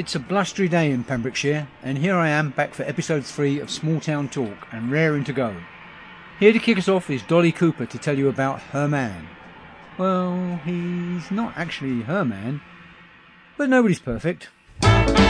It's a blustery day in Pembrokeshire, and here I am back for episode 3 of Small Town Talk and raring to go. Here to kick us off is Dolly Cooper to tell you about her man. Well, he's not actually her man, but nobody's perfect you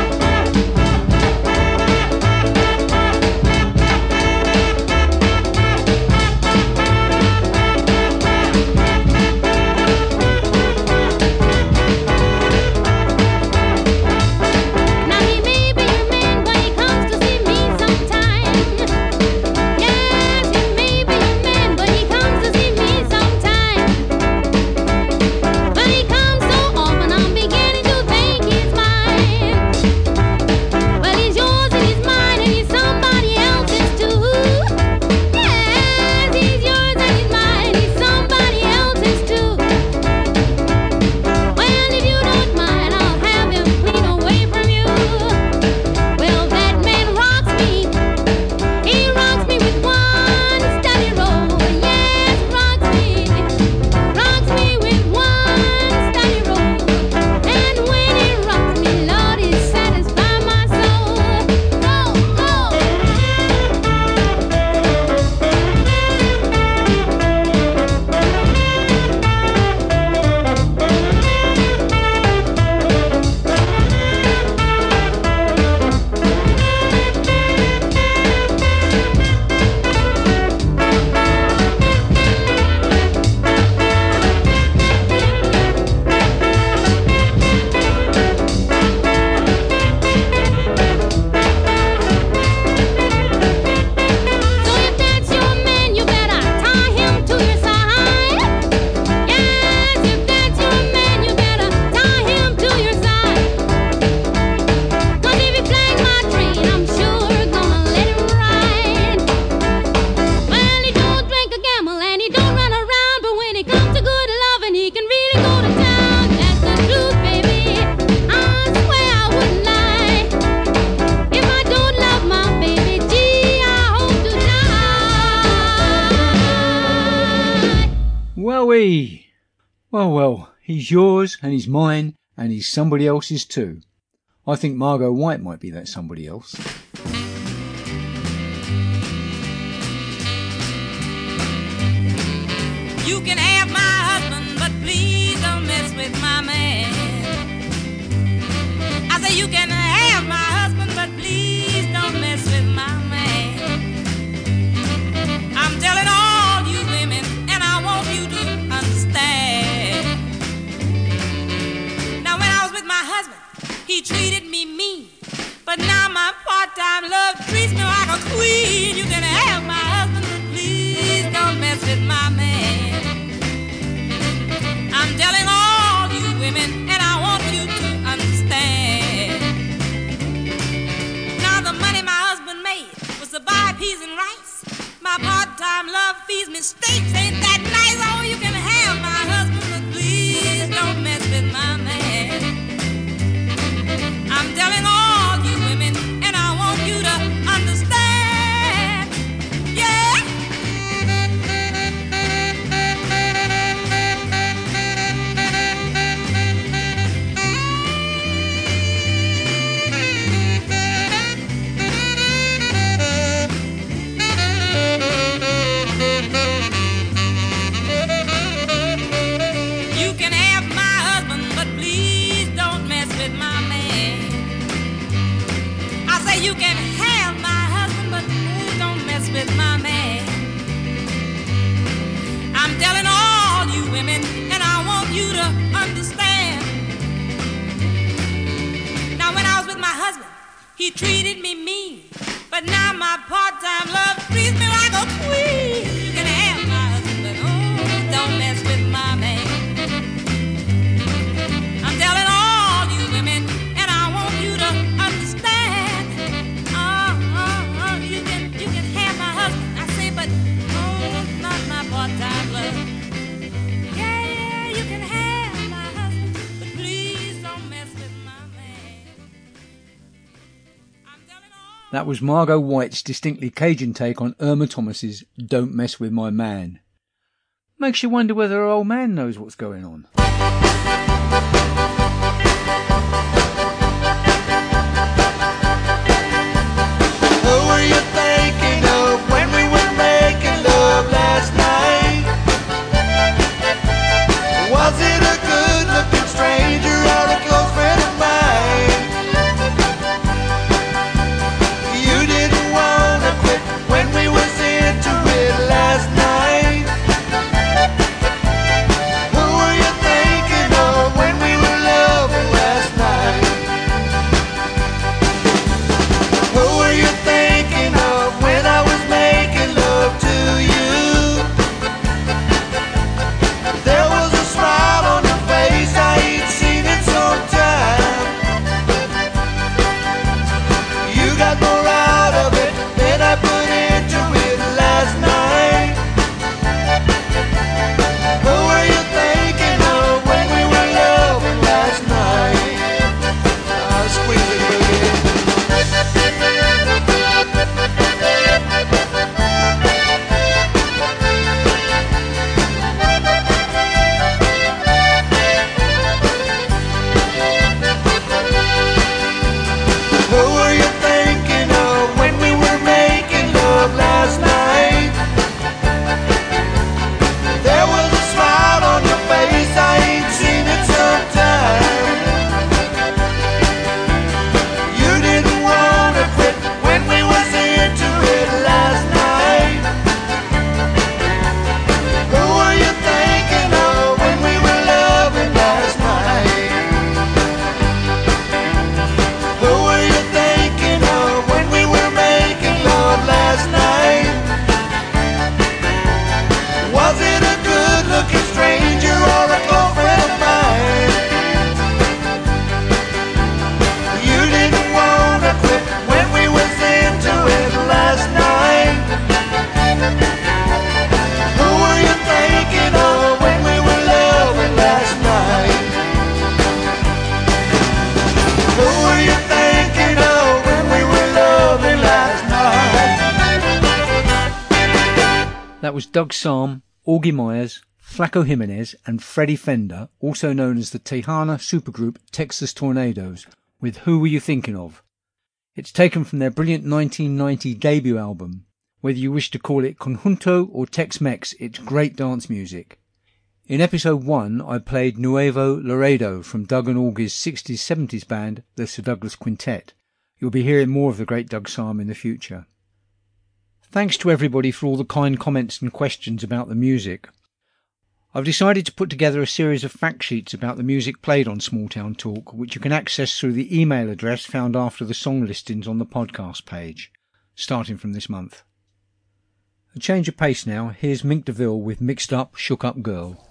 and he's mine, and he's somebody else's too. I think Margo White might be that somebody else. You can have my husband, but please don't mess with my man. I say you can But now my part-time love treats me like a queen. You can have my husband, please don't mess with my man. I'm telling all you women, and I want you to understand. Now the money my husband made was to buy peas and rice. My part-time love feeds me steaks, ain't that? my part-time love. That was Margo White's distinctly Cajun take on Irma Thomas's Don't Mess With My Man. Makes you wonder whether her old man knows what's going on. Doug Sahm, Augie Myers, Flaco Jimenez, and Freddie Fender, also known as the Tejano supergroup Texas Tornados, with Who Were You Thinking Of? It's taken from their brilliant 1990 debut album. Whether you wish to call it Conjunto or Tex-Mex, it's great dance music. In episode 1, I played Nuevo Laredo from Doug and Augie's 60s 70s band, the Sir Douglas Quintet. You'll be hearing more of the great Doug Sahm in the future. Thanks to everybody for all the kind comments and questions about the music. I've decided to put together a series of fact sheets about the music played on Small Town Talk, which you can access through the email address found after the song listings on the podcast page, starting from this month. A change of pace now, here's Mink DeVille with Mixed Up, Shook Up Girl.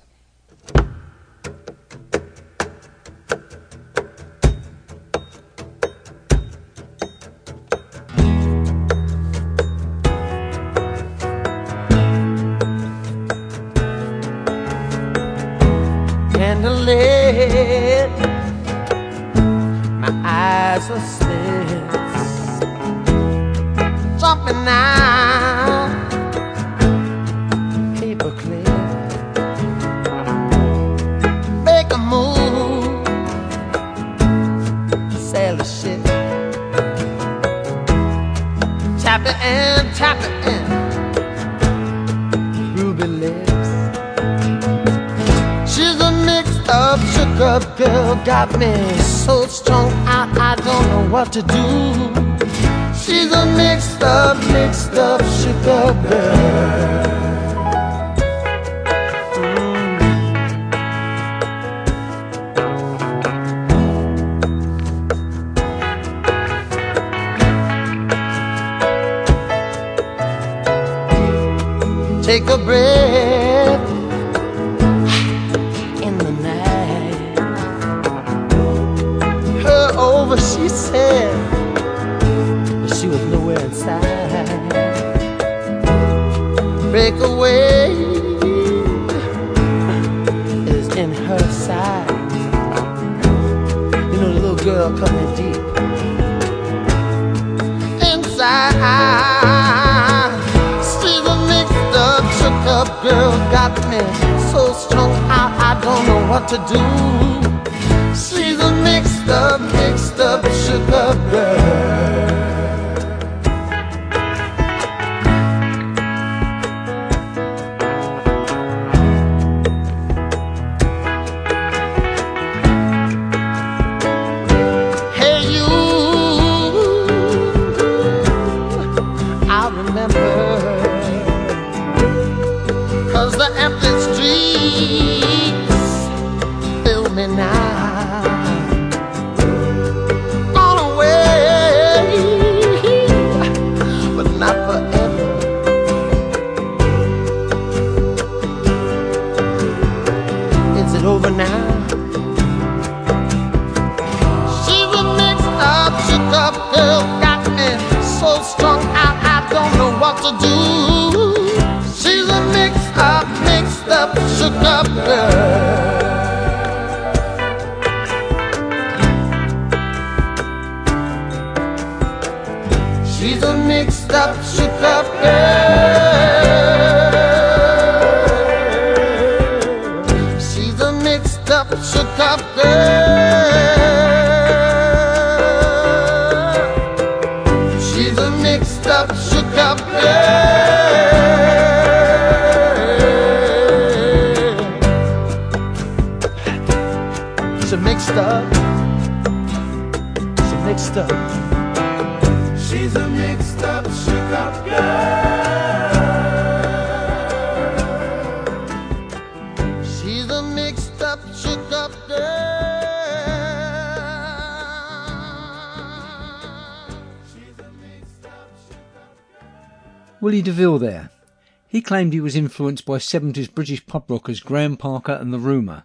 Take a breath in the night. Her over, she said, but she was nowhere inside. Break away is in her side. You know, the little girl coming deep. And me so strong, I, I don't know what to do. mixed up, shook up girl. She's a mixed up, shook up girl. Louis DeVille there. He claimed he was influenced by 70s British pub rockers Graham Parker and The Rumour.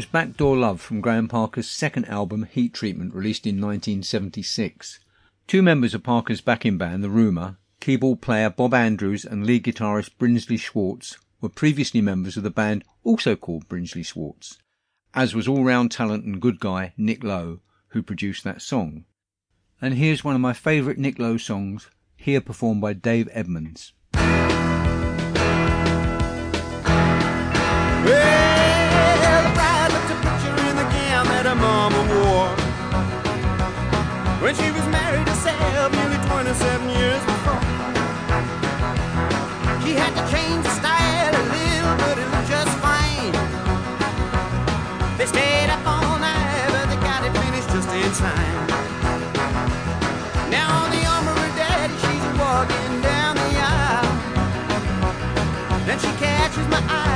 Was Backdoor Love from Graham Parker's second album, Heat Treatment, released in 1976. Two members of Parker's backing band, The Rumour, keyboard player Bob Andrews and lead guitarist Brinsley Schwarz, were previously members of the band also called Brinsley Schwarz, as was all-round talent and good guy Nick Lowe, who produced that song. And here's one of my favourite Nick Lowe songs, here performed by Dave Edmunds. Well, her mama wore when she was married herself nearly 27 years before. She had to change the style a little, but it looked just fine. They stayed up all night, but they got it finished just in time. Now on the arm of her daddy, she's walking down the aisle. Then she catches my eye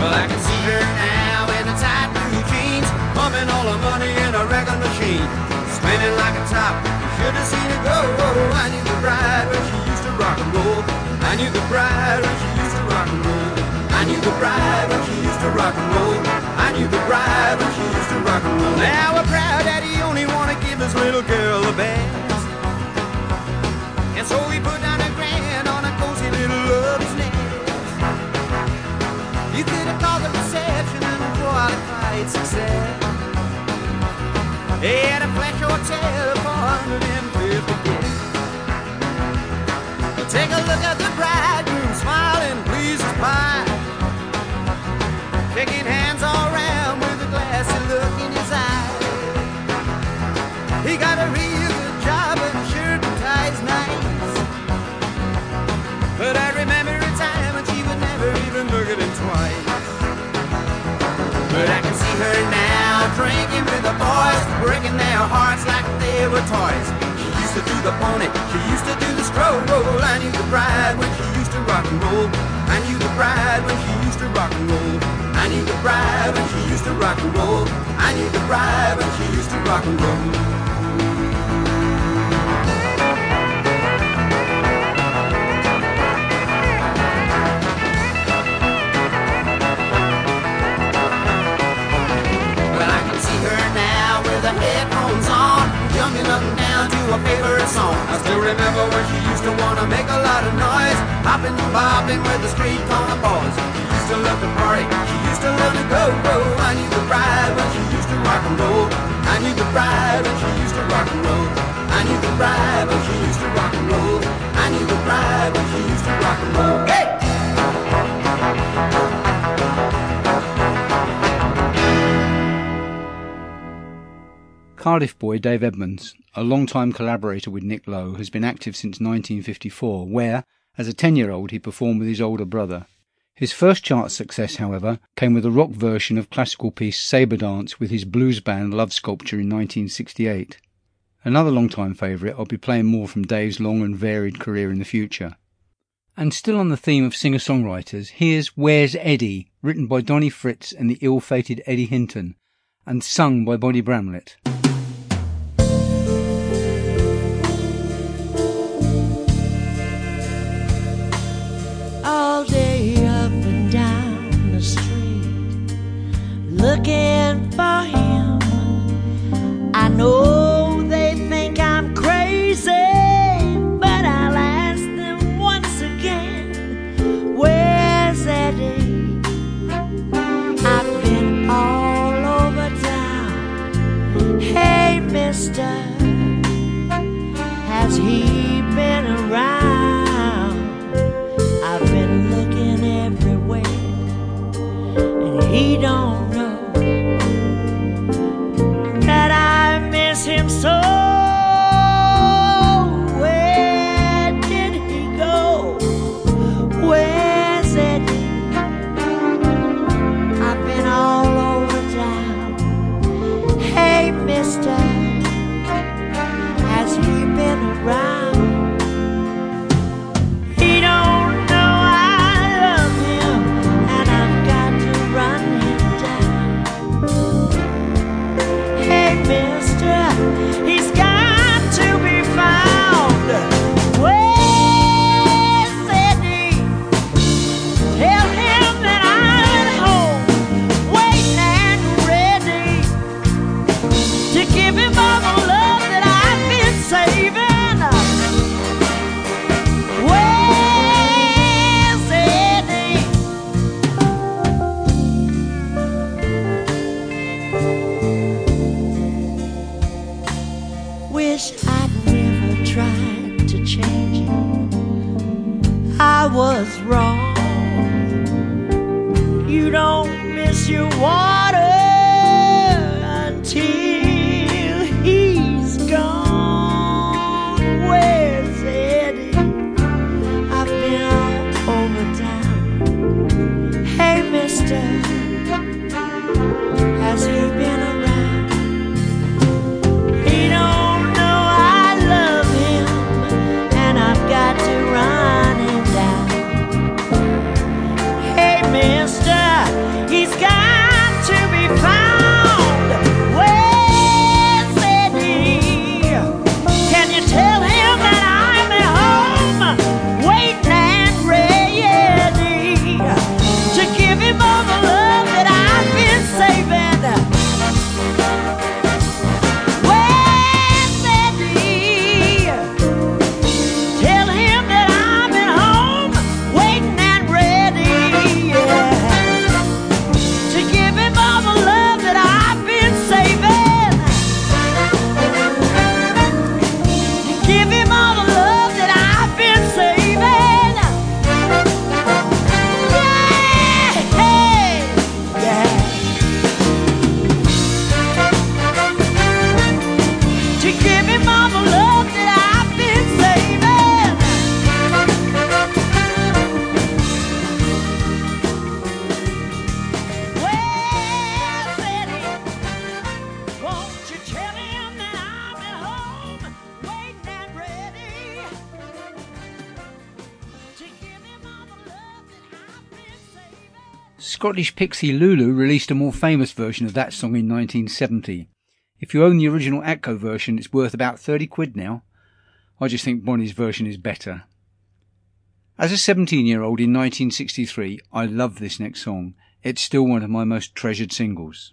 Well, I can see her now in the tight blue jeans, pumping all her money in a record machine, spinning like a top. You should have seen her go. I knew the bride when she used to rock and roll. I knew the bride when she used to rock and roll. I knew the bride when she used to rock and roll. I knew the bride when she used to rock and roll. Now a proud daddy only wanna give his little girl the best. And so he put qualified success. They had a flash hotel for 150 guests. Take a look at the bridegroom smiling, pleased as pie. Shaking hands all around with a glassy look in his eye. He got a real good job and shirt and tie's nice. But I remember a time when she would never even look at him twice. But I can her now drinking with the boys, breaking their hearts like they were toys. She used to do the pony, she used to do the stroll. I knew the bride when she used to rock and roll. I knew the bride when she used to rock and roll. I knew the bride when she used to rock and roll. I knew the bride when she used to rock and roll. Song. I still remember when she used to want to make a lot of noise, hopping and bobbing with the street corner boys. She used to love to party, she used to love to go, go. I knew the bride when she used to rock and roll. I knew the bride when she used to rock and roll. I knew the bride when she used to rock and roll. I knew the bride when she used to rock and roll. Hey! Cardiff boy Dave Edmunds, a long-time collaborator with Nick Lowe, has been active since 1954, where, as a 10-year-old, he performed with his older brother. His first chart success, however, came with a rock version of classical piece Sabre Dance with his blues band Love Sculpture in 1968. Another long-time favourite, I'll be playing more from Dave's long and varied career in the future. And still on the theme of singer-songwriters, here's Where's Eddie, written by Donnie Fritts and the ill-fated Eddie Hinton, and sung by Bonnie Bramlett. Looking for him. I know Scottish pixie Lulu released a more famous version of that song in 1970. If you own the original Atco version, it's worth about 30 quid now. I just think Bonnie's version is better. As a 17 year old in 1963, I love this next song. It's still one of my most treasured singles.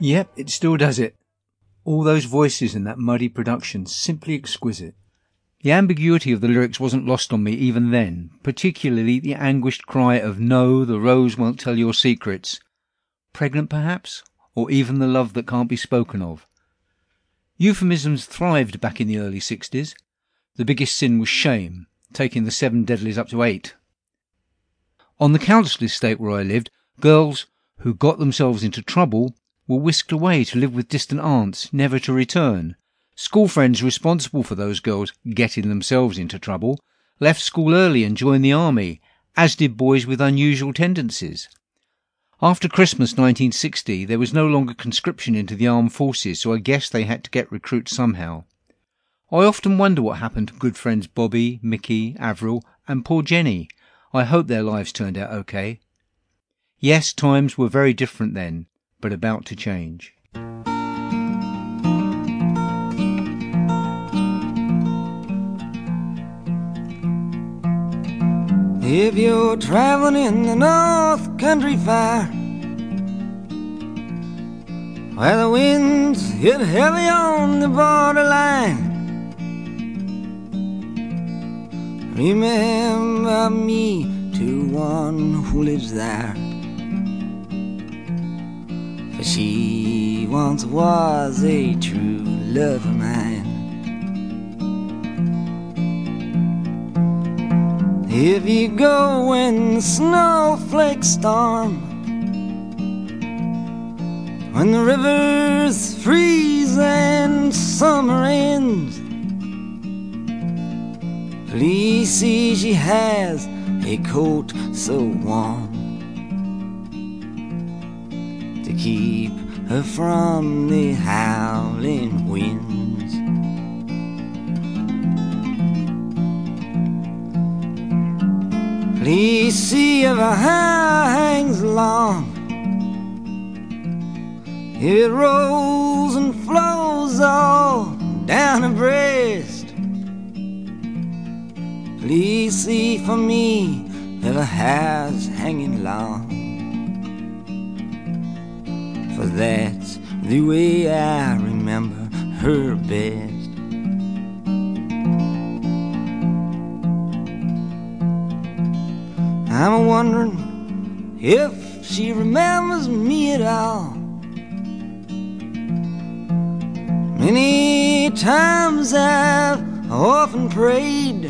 Yep, it still does it. All those voices in that muddy production, simply exquisite. The ambiguity of the lyrics wasn't lost on me even then, particularly the anguished cry of No, the rose won't tell your secrets. Pregnant perhaps? Or even the love that can't be spoken of. Euphemisms thrived back in the early 60s. The biggest sin was shame, taking the seven deadlies up to eight. On the council estate where I lived, girls who got themselves into trouble were whisked away to live with distant aunts, never to return. School friends responsible for those girls getting themselves into trouble left school early and joined the army, as did boys with unusual tendencies. After Christmas 1960, there was no longer conscription into the armed forces, so I guess they had to get recruits somehow. I often wonder what happened to good friends Bobby, Mickey, Avril, and poor Jenny. I hope their lives turned out okay. Yes, times were very different then, but about to change. If you're traveling in the North Country Fire, where the winds hit heavy on the borderline, remember me to one who lives there. She once was a true love of mine. If you go when the snowflakes storm, when the rivers freeze and summer ends, please see she has a coat so warm from the howling winds. Please see if her hair hangs long. if It rolls and flows all down her breast. Please see for me if her hair's hanging long. For that's the way I remember her best. I'm wondering if she remembers me at all. Many times I've often prayed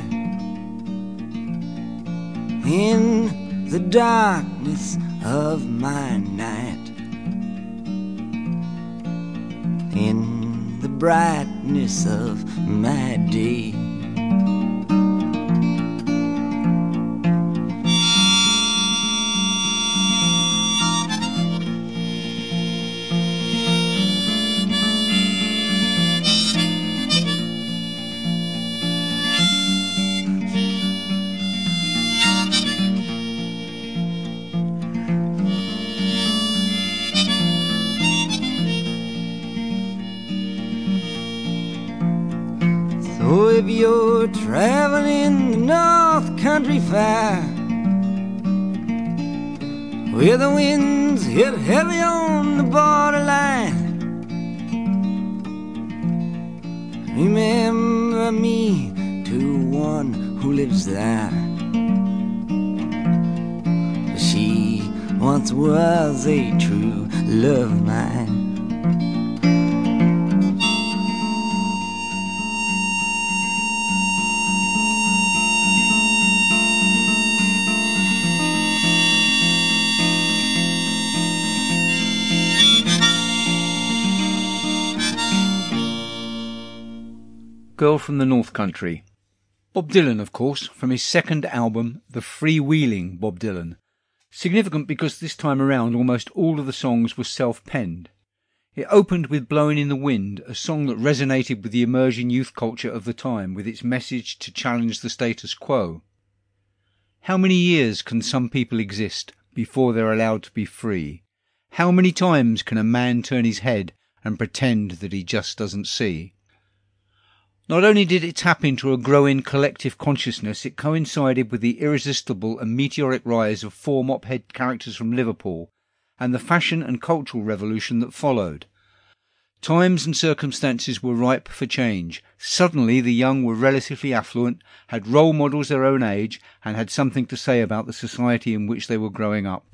in the darkness of my night, in the brightness of my day. Fair, where the winds hit heavy on the borderline, remember me to one who lives there. She once was a true love Girl from the North Country. Bob Dylan, of course, from his second album, The Freewheeling Bob Dylan. Significant because this time around almost all of the songs were self penned. It opened with Blowing in the Wind, a song that resonated with the emerging youth culture of the time with its message to challenge the status quo. How many years can some people exist before they're allowed to be free? How many times can a man turn his head and pretend that he just doesn't see? Not only did it tap into a growing collective consciousness, it coincided with the irresistible and meteoric rise of four mop-head characters from Liverpool and the fashion and cultural revolution that followed. Times and circumstances were ripe for change. Suddenly the young were relatively affluent, had role models their own age, and had something to say about the society in which they were growing up.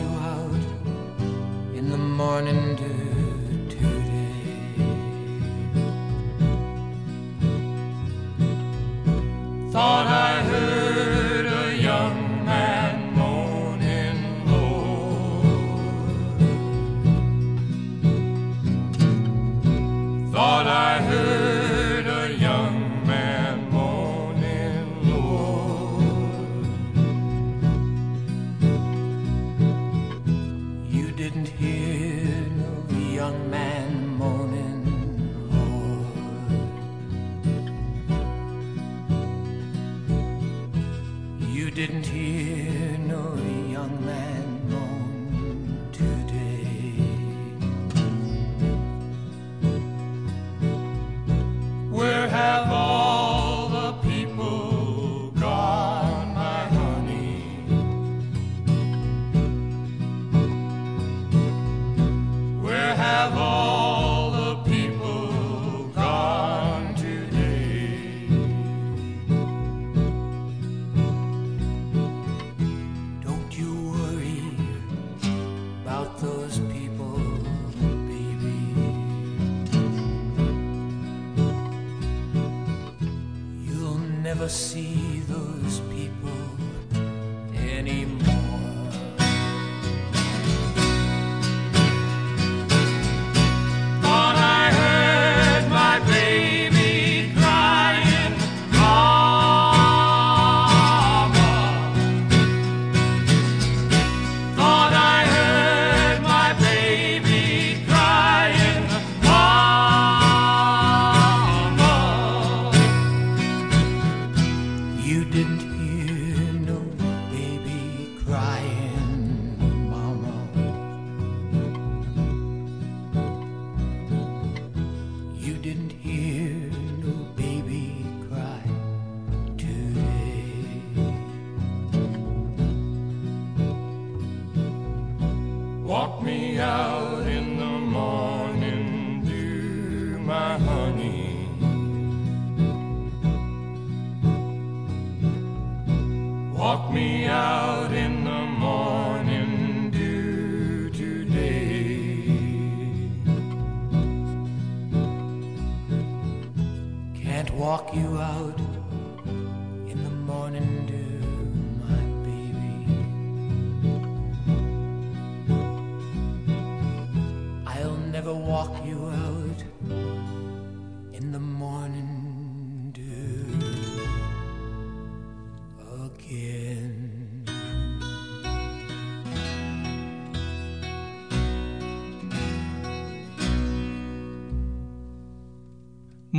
You out in the morning dew.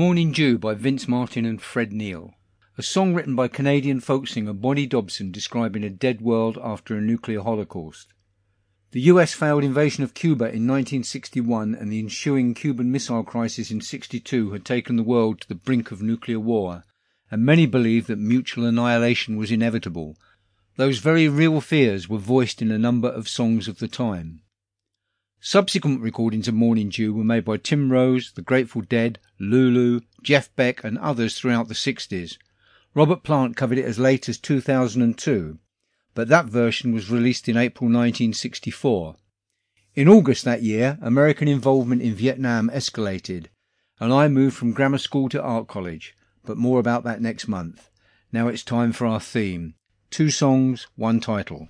Morning Dew by Vince Martin and Fred Neil. A song written by Canadian folk singer Bonnie Dobson describing a dead world after a nuclear holocaust. The US failed invasion of Cuba in 1961 and the ensuing Cuban Missile Crisis in 62 had taken the world to the brink of nuclear war, and many believed that mutual annihilation was inevitable. Those very real fears were voiced in a number of songs of the time. Subsequent recordings of Morning Dew were made by Tim Rose, The Grateful Dead, Lulu, Jeff Beck, and others throughout the 60s. Robert Plant covered it as late as 2002, but that version was released in April 1964. In August that year, American involvement in Vietnam escalated, and I moved from grammar school to art college, but more about that next month. Now it's time for our theme. Two songs, one title.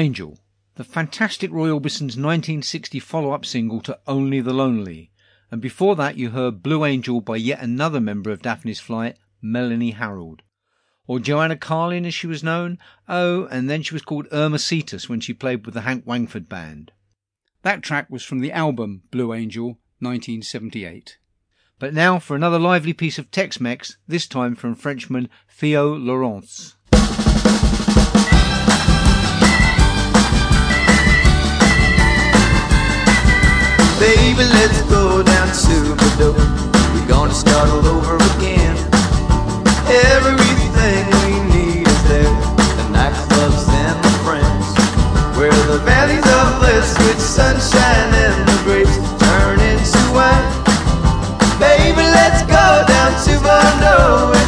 Angel, the fantastic Roy Orbison's 1960 follow up single to Only the Lonely. And before that, you heard Blue Angel by yet another member of Daphne's Flight, Melanie Harrold. Or Joanna Carlin, as she was known. Oh, and then she was called Irma Cetus when she played with the Hank Wangford Band. That track was from the album Blue Angel, 1978. But now for another lively piece of Tex Mex, this time from Frenchman Theo Lawrence. Baby, let's go down to Bordeaux. We're gonna start all over again. Everything we need is there. The nightclubs and the friends. Where the valleys are blessed with sunshine and the grapes turn into wine. Baby, let's go down to Bordeaux.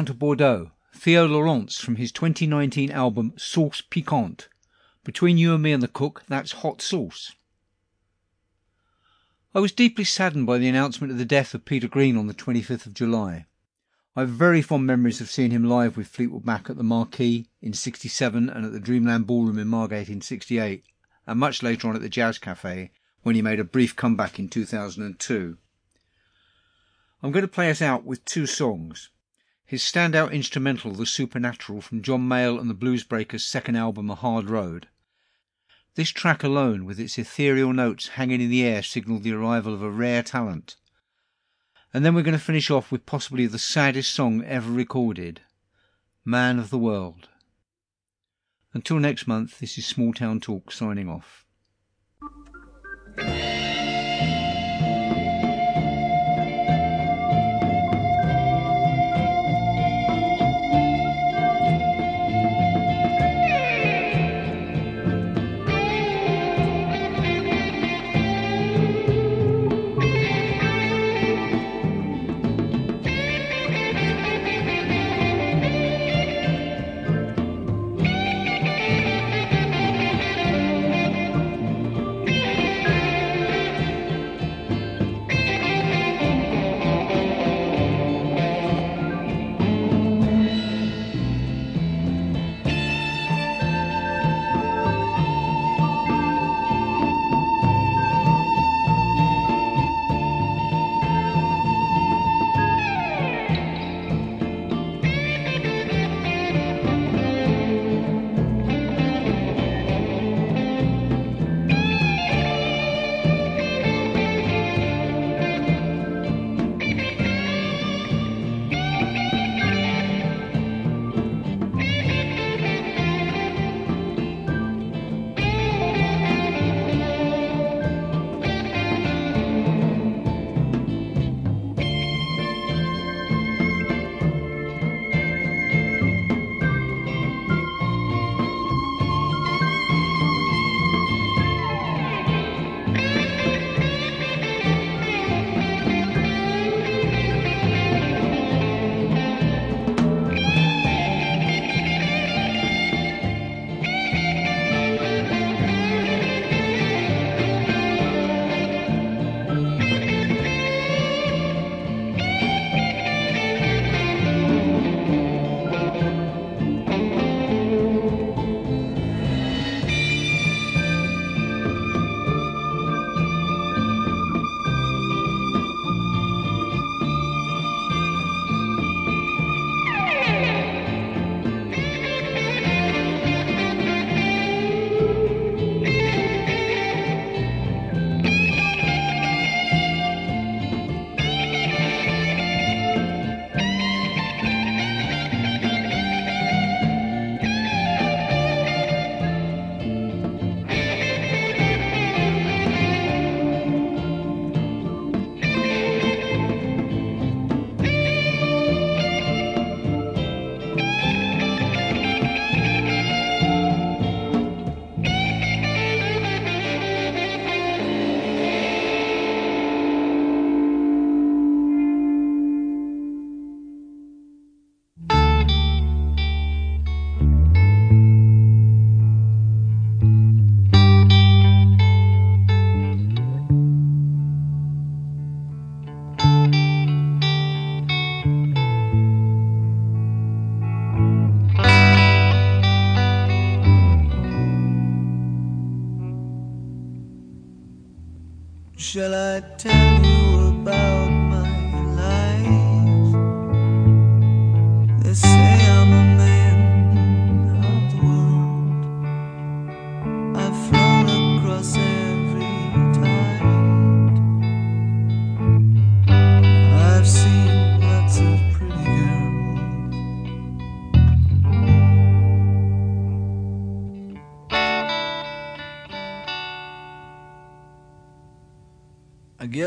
Down to Bordeaux. Theo Lawrence from his 2019 album Sauce Piquante. Between you and me and the cook, that's hot sauce. I was deeply saddened by the announcement of the death of Peter Green on the 25th of July. I have very fond memories of seeing him live with Fleetwood Mac at the Marquee in 67 and at the Dreamland Ballroom in Margate in 68, and much later on at the Jazz Cafe when he made a brief comeback in 2002. I'm going to play us out with two songs. His standout instrumental, The Supernatural, from John Mayall and the Bluesbreakers' second album, A Hard Road. This track alone, with its ethereal notes hanging in the air, signalled the arrival of a rare talent. And then we're going to finish off with possibly the saddest song ever recorded, Man of the World. Until next month, this is Small Town Talk signing off.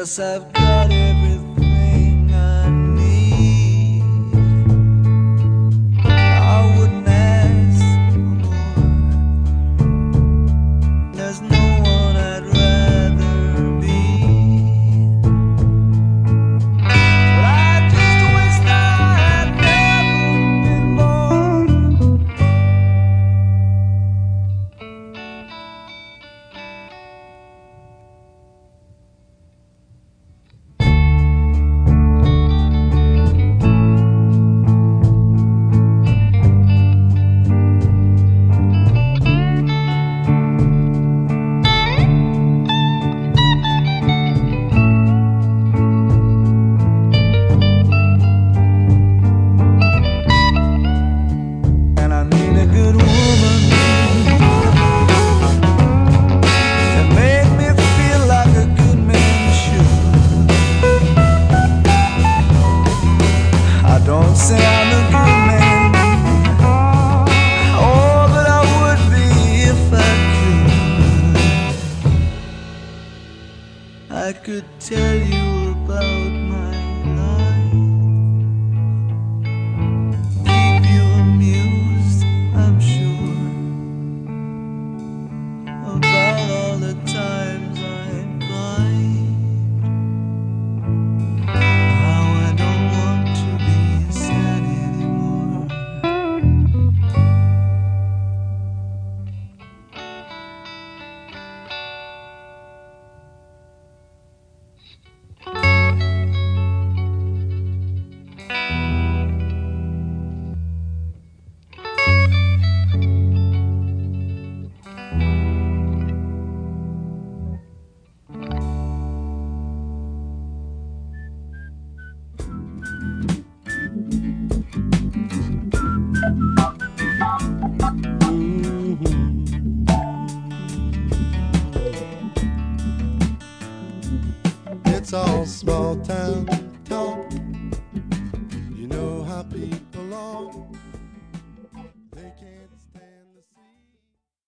I